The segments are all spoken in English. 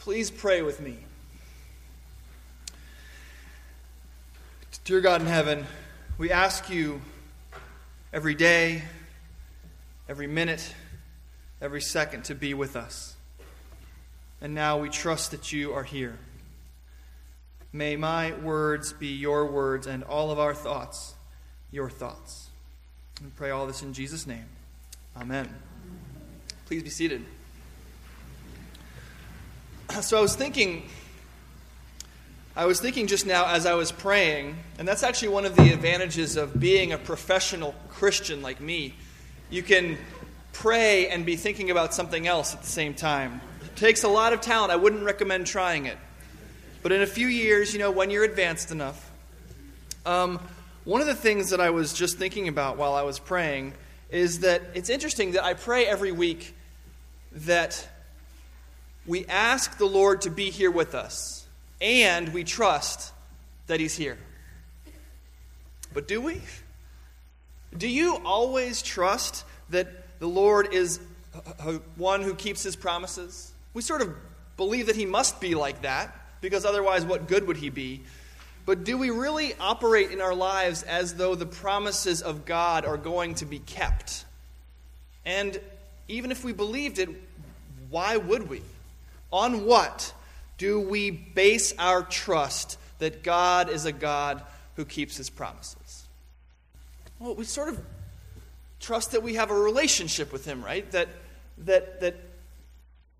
Please pray with me. Dear God in heaven, we ask you every day, every minute, every second to be with us. And now we trust that you are here. May my words be your words and all of our thoughts your thoughts. We pray all this in Jesus' name. Amen. Please be seated. So I was thinking I was thinking just now as I was praying, and that's actually one of the advantages of being a professional Christian like me. You can pray and be thinking about something else at the same time. It takes a lot of talent. I wouldn't recommend trying it. But in a few years, you know, when you're advanced enough, um, one of the things that I was just thinking about while I was praying is that it's interesting that I pray every week that we ask the Lord to be here with us and we trust that He's here. But do we? Do you always trust that the Lord is uh, uh, one who keeps His promises? We sort of believe that He must be like that, because otherwise, what good would He be? But do we really operate in our lives as though the promises of God are going to be kept? And even if we believed it, why would we? On what do we base our trust that God is a God who keeps his promises? Well, we sort of trust that we have a relationship with him, right? That, that, that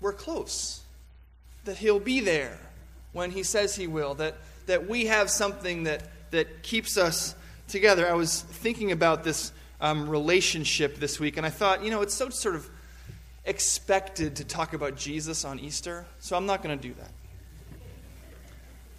we're close, that he'll be there when he says he will, that, that we have something that, that keeps us together. I was thinking about this um, relationship this week, and I thought, you know, it's so sort of expected to talk about Jesus on Easter, so I'm not going to do that.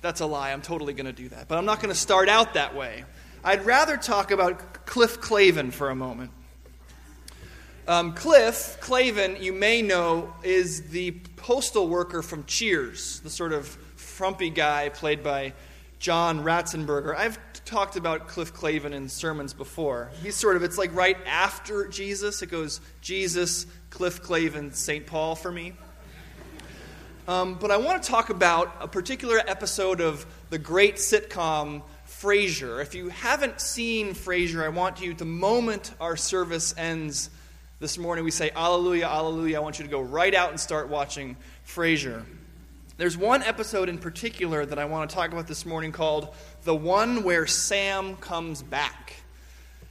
That's a lie. I'm totally going to do that. But I'm not going to start out that way. I'd rather talk about Cliff Clavin for a moment. Um, Cliff Clavin, you may know, is the postal worker from Cheers, the sort of frumpy guy played by John Ratzenberger. I've talked about Cliff Clavin in sermons before. He's sort of, it's like right after Jesus. It goes Jesus, Cliff Clavin, St. Paul for me. Um, but I want to talk about a particular episode of the great sitcom Frasier. If you haven't seen Frasier, I want you, the moment our service ends this morning, we say, Alleluia, Alleluia. I want you to go right out and start watching Frasier. There's one episode in particular that I want to talk about this morning called The One Where Sam Comes Back.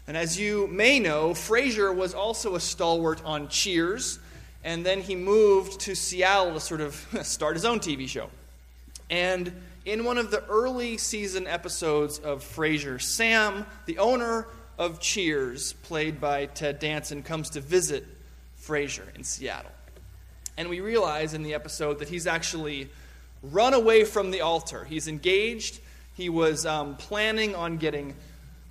And as you may know, Frasier was also a stalwart on Cheers and then he moved to Seattle to sort of start his own TV show. And in one of the early season episodes of Frasier, Sam, the owner of Cheers, played by Ted Danson, comes to visit Frasier in Seattle. And we realize in the episode that he's actually run away from the altar. He's engaged. He was um, planning on getting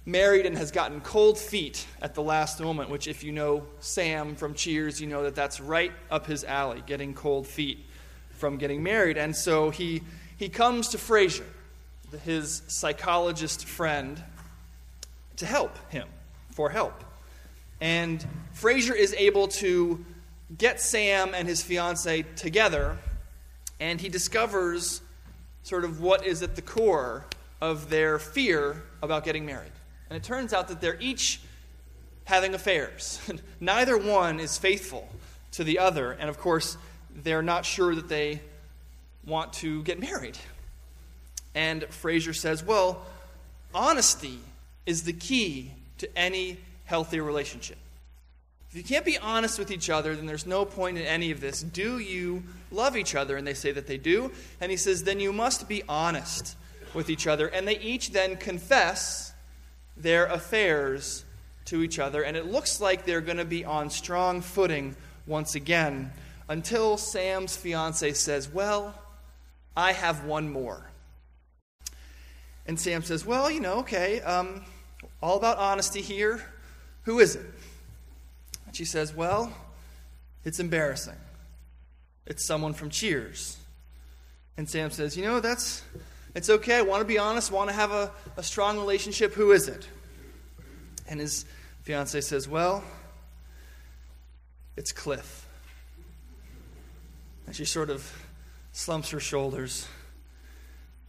married and has gotten cold feet at the last moment, which, if you know Sam from Cheers, you know that that's right up his alley, getting cold feet from getting married. And so he, he comes to Frasier, his psychologist friend, to help him, for help. And Frasier is able to get Sam and his fiancee together, and he discovers sort of what is at the core of their fear about getting married. And it turns out that they're each having affairs. Neither one is faithful to the other. And of course, they're not sure that they want to get married. And Frasier says, well, honesty is the key to any healthy relationship. If you can't be honest with each other, then there's no point in any of this. Do you love each other? And they say that they do. And he says, then you must be honest with each other. And they each then confess their affairs to each other, and it looks like they're going to be on strong footing once again until Sam's fiance says, Well, I have one more. And Sam says, Well, you know, okay, um, all about honesty here. Who is it? And she says, Well, it's embarrassing. It's someone from Cheers. And Sam says, You know, that's it's okay. I want to be honest, want to have a, a strong relationship. Who is it? And his fiance says, Well, it's Cliff. And she sort of slumps her shoulders.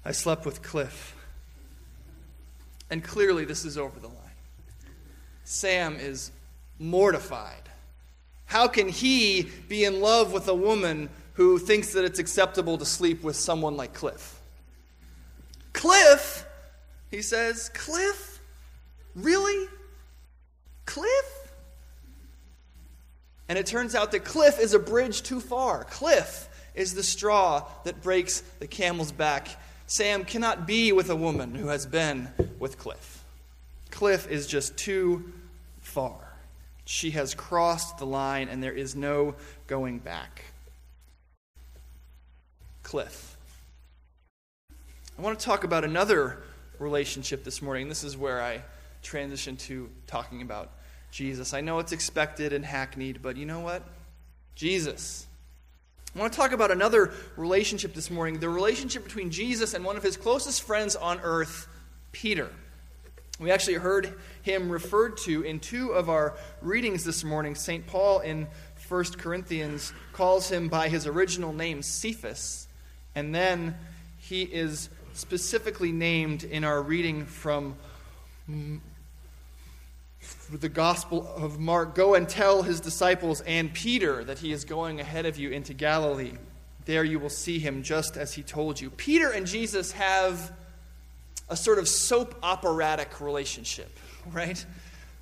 I slept with Cliff. And clearly, this is over the line. Sam is mortified. How can he be in love with a woman who thinks that it's acceptable to sleep with someone like Cliff? Cliff, he says, Cliff? Really? Cliff? And it turns out that Cliff is a bridge too far. Cliff is the straw that breaks the camel's back. Sam cannot be with a woman who has been with Cliff. Cliff is just too far. She has crossed the line, and there is no going back. Cliff. I want to talk about another relationship this morning. This is where I transition to talking about Jesus. I know it's expected and hackneyed, but you know what? Jesus. I want to talk about another relationship this morning the relationship between Jesus and one of his closest friends on earth, Peter. We actually heard him referred to in two of our readings this morning. St. Paul in 1 Corinthians calls him by his original name, Cephas, and then he is specifically named in our reading from the Gospel of Mark Go and tell his disciples and Peter that he is going ahead of you into Galilee. There you will see him just as he told you. Peter and Jesus have a sort of soap operatic relationship, right?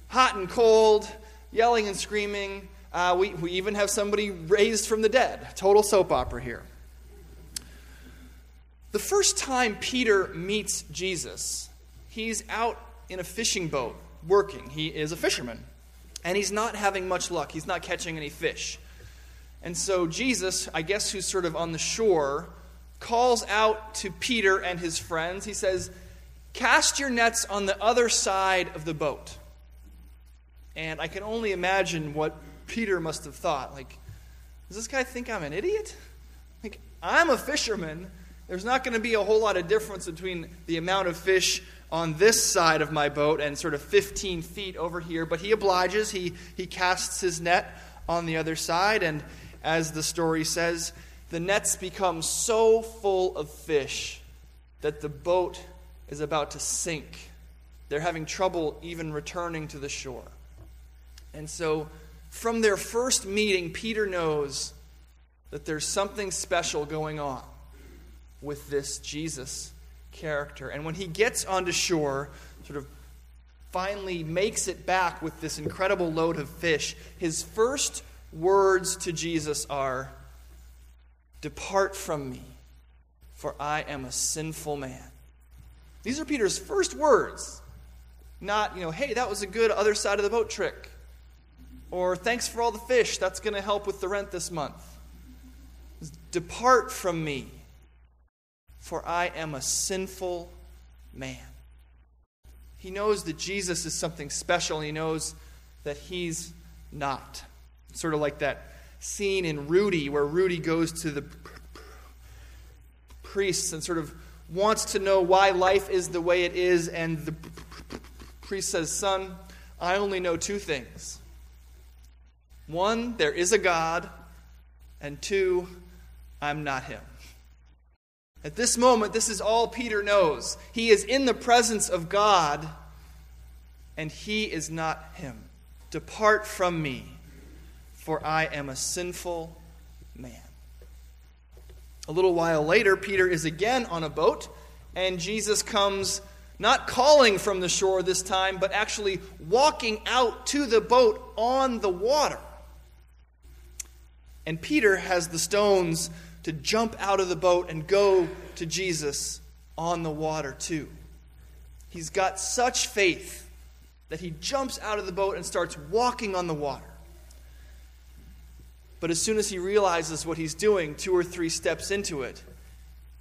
Hot and cold, yelling and screaming. Uh, we, we even have somebody raised from the dead. Total soap opera here. The first time Peter meets Jesus, he's out in a fishing boat working. He is a fisherman, and he's not having much luck. He's not catching any fish. And so Jesus, I guess who's sort of on the shore, calls out to Peter and his friends. He says, Cast your nets on the other side of the boat. And I can only imagine what Peter must have thought. Like, does this guy think I'm an idiot? Like, I'm a fisherman. There's not going to be a whole lot of difference between the amount of fish on this side of my boat and sort of 15 feet over here. But he obliges. He, he casts his net on the other side. And as the story says, the nets become so full of fish that the boat is about to sink. They're having trouble even returning to the shore. And so, from their first meeting, Peter knows that there's something special going on with this Jesus character. And when he gets onto shore, sort of finally makes it back with this incredible load of fish, his first words to Jesus are Depart from me, for I am a sinful man. These are Peter's first words. Not, you know, hey, that was a good other side of the boat trick. Or thanks for all the fish. That's going to help with the rent this month. Depart from me, for I am a sinful man. He knows that Jesus is something special, he knows that he's not. Sort of like that scene in Rudy where Rudy goes to the priests and sort of wants to know why life is the way it is, and the priest says, Son, I only know two things. One, there is a God, and two, I'm not him. At this moment, this is all Peter knows. He is in the presence of God, and he is not him. Depart from me, for I am a sinful man. A little while later, Peter is again on a boat, and Jesus comes not calling from the shore this time, but actually walking out to the boat on the water. And Peter has the stones to jump out of the boat and go to Jesus on the water, too. He's got such faith that he jumps out of the boat and starts walking on the water. But as soon as he realizes what he's doing, two or three steps into it,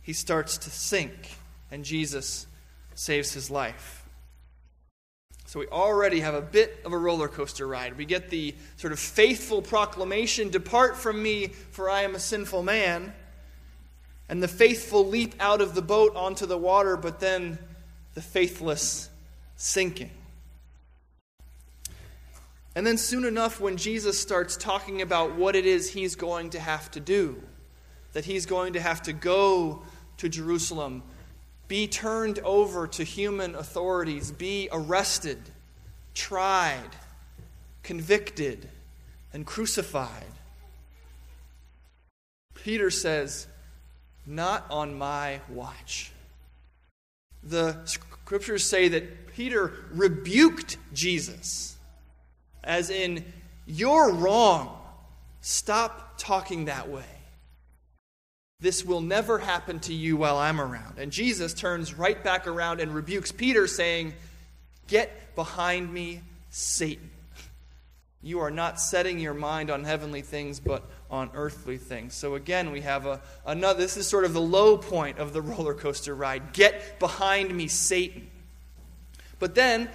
he starts to sink, and Jesus saves his life. So we already have a bit of a roller coaster ride. We get the sort of faithful proclamation Depart from me, for I am a sinful man. And the faithful leap out of the boat onto the water, but then the faithless sinking. And then soon enough, when Jesus starts talking about what it is he's going to have to do, that he's going to have to go to Jerusalem, be turned over to human authorities, be arrested, tried, convicted, and crucified. Peter says, Not on my watch. The scriptures say that Peter rebuked Jesus, as in, You're wrong. Stop talking that way. This will never happen to you while I'm around. And Jesus turns right back around and rebukes Peter, saying, Get behind me, Satan. You are not setting your mind on heavenly things, but on earthly things. So again, we have a, another, this is sort of the low point of the roller coaster ride. Get behind me, Satan. But then,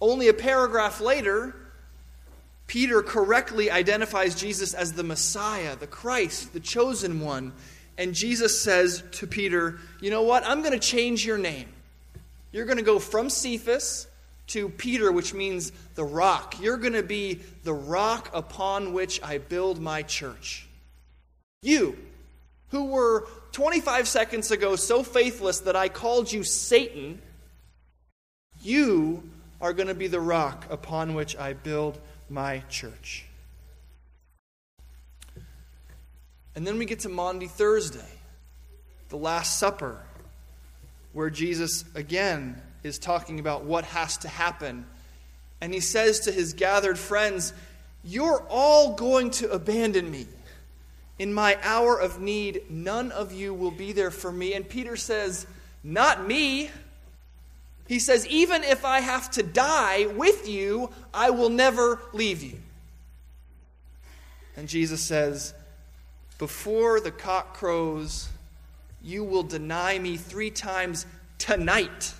only a paragraph later, Peter correctly identifies Jesus as the Messiah, the Christ, the chosen one. And Jesus says to Peter, You know what? I'm going to change your name. You're going to go from Cephas to Peter, which means the rock. You're going to be the rock upon which I build my church. You, who were 25 seconds ago so faithless that I called you Satan, you are going to be the rock upon which I build my church. And then we get to Maundy Thursday, the Last Supper, where Jesus again is talking about what has to happen. And he says to his gathered friends, You're all going to abandon me. In my hour of need, none of you will be there for me. And Peter says, Not me. He says, Even if I have to die with you, I will never leave you. And Jesus says, Before the cock crows, you will deny me three times tonight.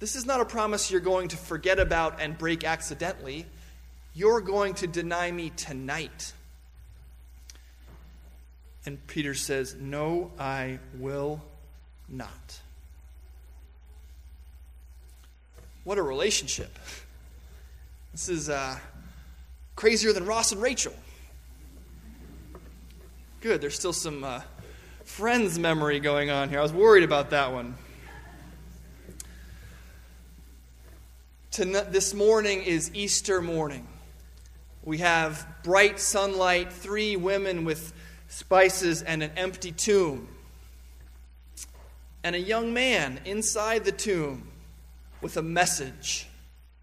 This is not a promise you're going to forget about and break accidentally. You're going to deny me tonight. And Peter says, No, I will not. What a relationship. This is uh, crazier than Ross and Rachel. Good, there's still some uh, friends memory going on here. I was worried about that one. Tonight, this morning is Easter morning. We have bright sunlight, three women with spices, and an empty tomb. And a young man inside the tomb with a message.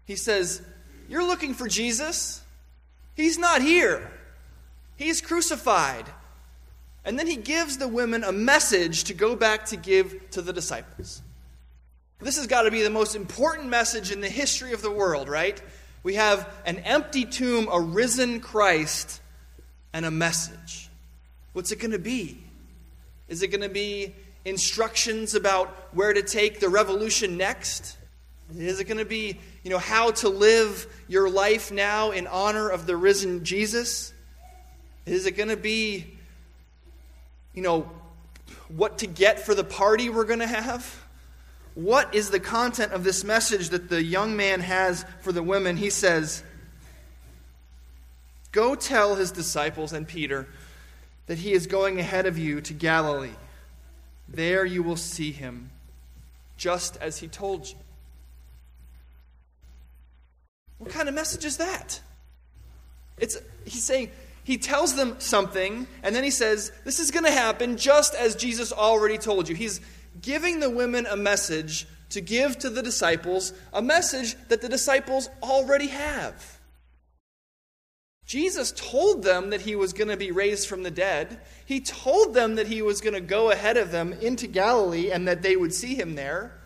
He says, You're looking for Jesus? He's not here, he's crucified. And then he gives the women a message to go back to give to the disciples. This has got to be the most important message in the history of the world, right? We have an empty tomb, a risen Christ, and a message. What's it going to be? Is it going to be instructions about where to take the revolution next? Is it going to be, you know, how to live your life now in honor of the risen Jesus? Is it going to be, you know, what to get for the party we're going to have? what is the content of this message that the young man has for the women? He says, Go tell his disciples and Peter that he is going ahead of you to Galilee. There you will see him, just as he told you. What kind of message is that? It's, he's saying, he tells them something, and then he says, This is going to happen just as Jesus already told you. He's giving the women a message to give to the disciples, a message that the disciples already have. Jesus told them that he was going to be raised from the dead. He told them that he was going to go ahead of them into Galilee and that they would see him there.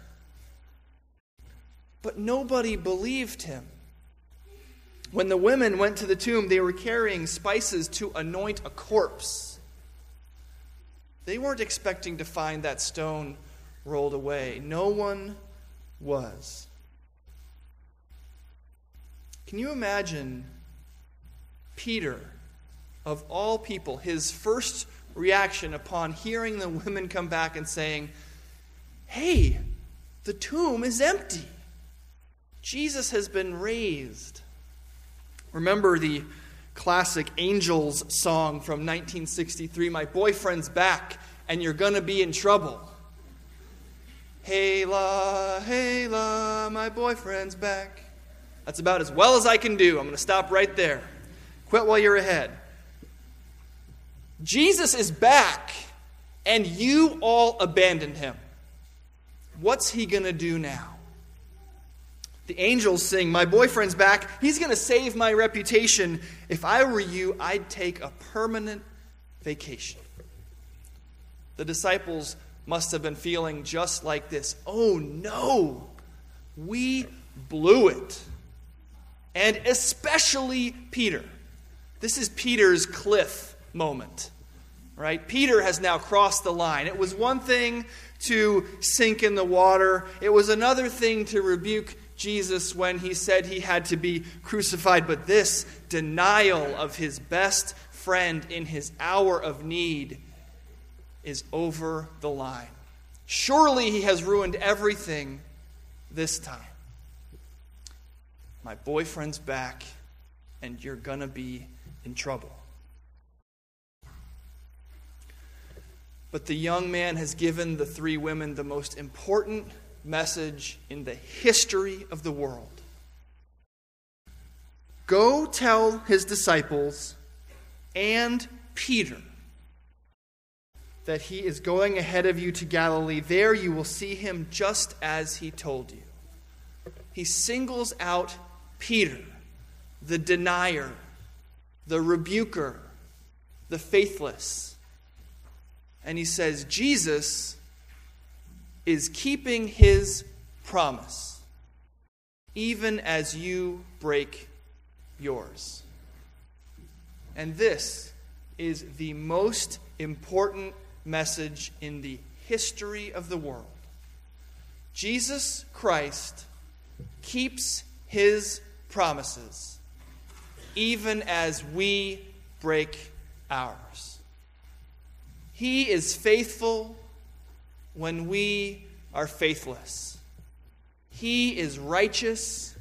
But nobody believed him. When the women went to the tomb, they were carrying spices to anoint a corpse. They weren't expecting to find that stone rolled away. No one was. Can you imagine Peter, of all people, his first reaction upon hearing the women come back and saying, Hey, the tomb is empty. Jesus has been raised. Remember the classic Angels song from 1963 My boyfriend's back, and you're going to be in trouble. Hey la, hey la, my boyfriend's back. That's about as well as I can do. I'm going to stop right there. Quit while you're ahead. Jesus is back, and you all abandoned him. What's he going to do now? The angels sing, My boyfriend's back. He's going to save my reputation. If I were you, I'd take a permanent vacation. The disciples must have been feeling just like this Oh no, we blew it. And especially Peter. This is Peter's cliff moment, right? Peter has now crossed the line. It was one thing to sink in the water, it was another thing to rebuke Jesus when he said he had to be crucified. But this denial of his best friend in his hour of need is over the line. Surely he has ruined everything this time. My boyfriend's back, and you're going to be in trouble. But the young man has given the three women the most important message in the history of the world. Go tell his disciples and Peter that he is going ahead of you to Galilee. There you will see him just as he told you. He singles out Peter, the denier, the rebuker, the faithless. And he says, Jesus is keeping his promise, even as you break yours. And this is the most important message in the history of the world. Jesus Christ keeps his promises, even as we break ours. He is faithful when we are faithless. He is righteous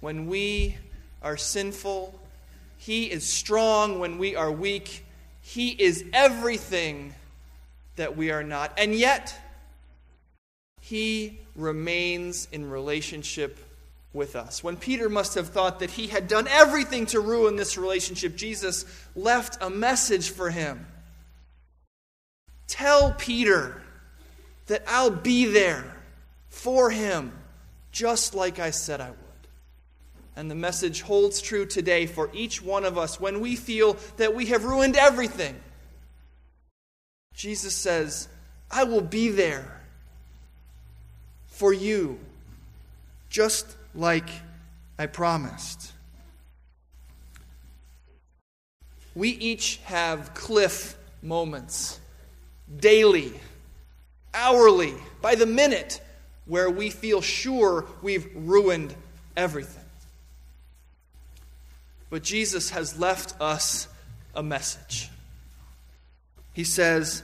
when we are sinful. He is strong when we are weak. He is everything that we are not. And yet, He remains in relationship with us. When Peter must have thought that he had done everything to ruin this relationship, Jesus left a message for him. Tell Peter that I'll be there for him, just like I said I would. And the message holds true today for each one of us when we feel that we have ruined everything. Jesus says, I will be there for you, just like I promised. We each have cliff moments daily hourly, by the minute, where we feel sure we've ruined everything. But Jesus has left us a message. He says,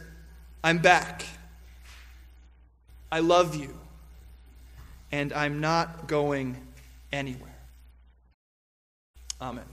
I'm back. I love you. And I'm not going anywhere. Amen.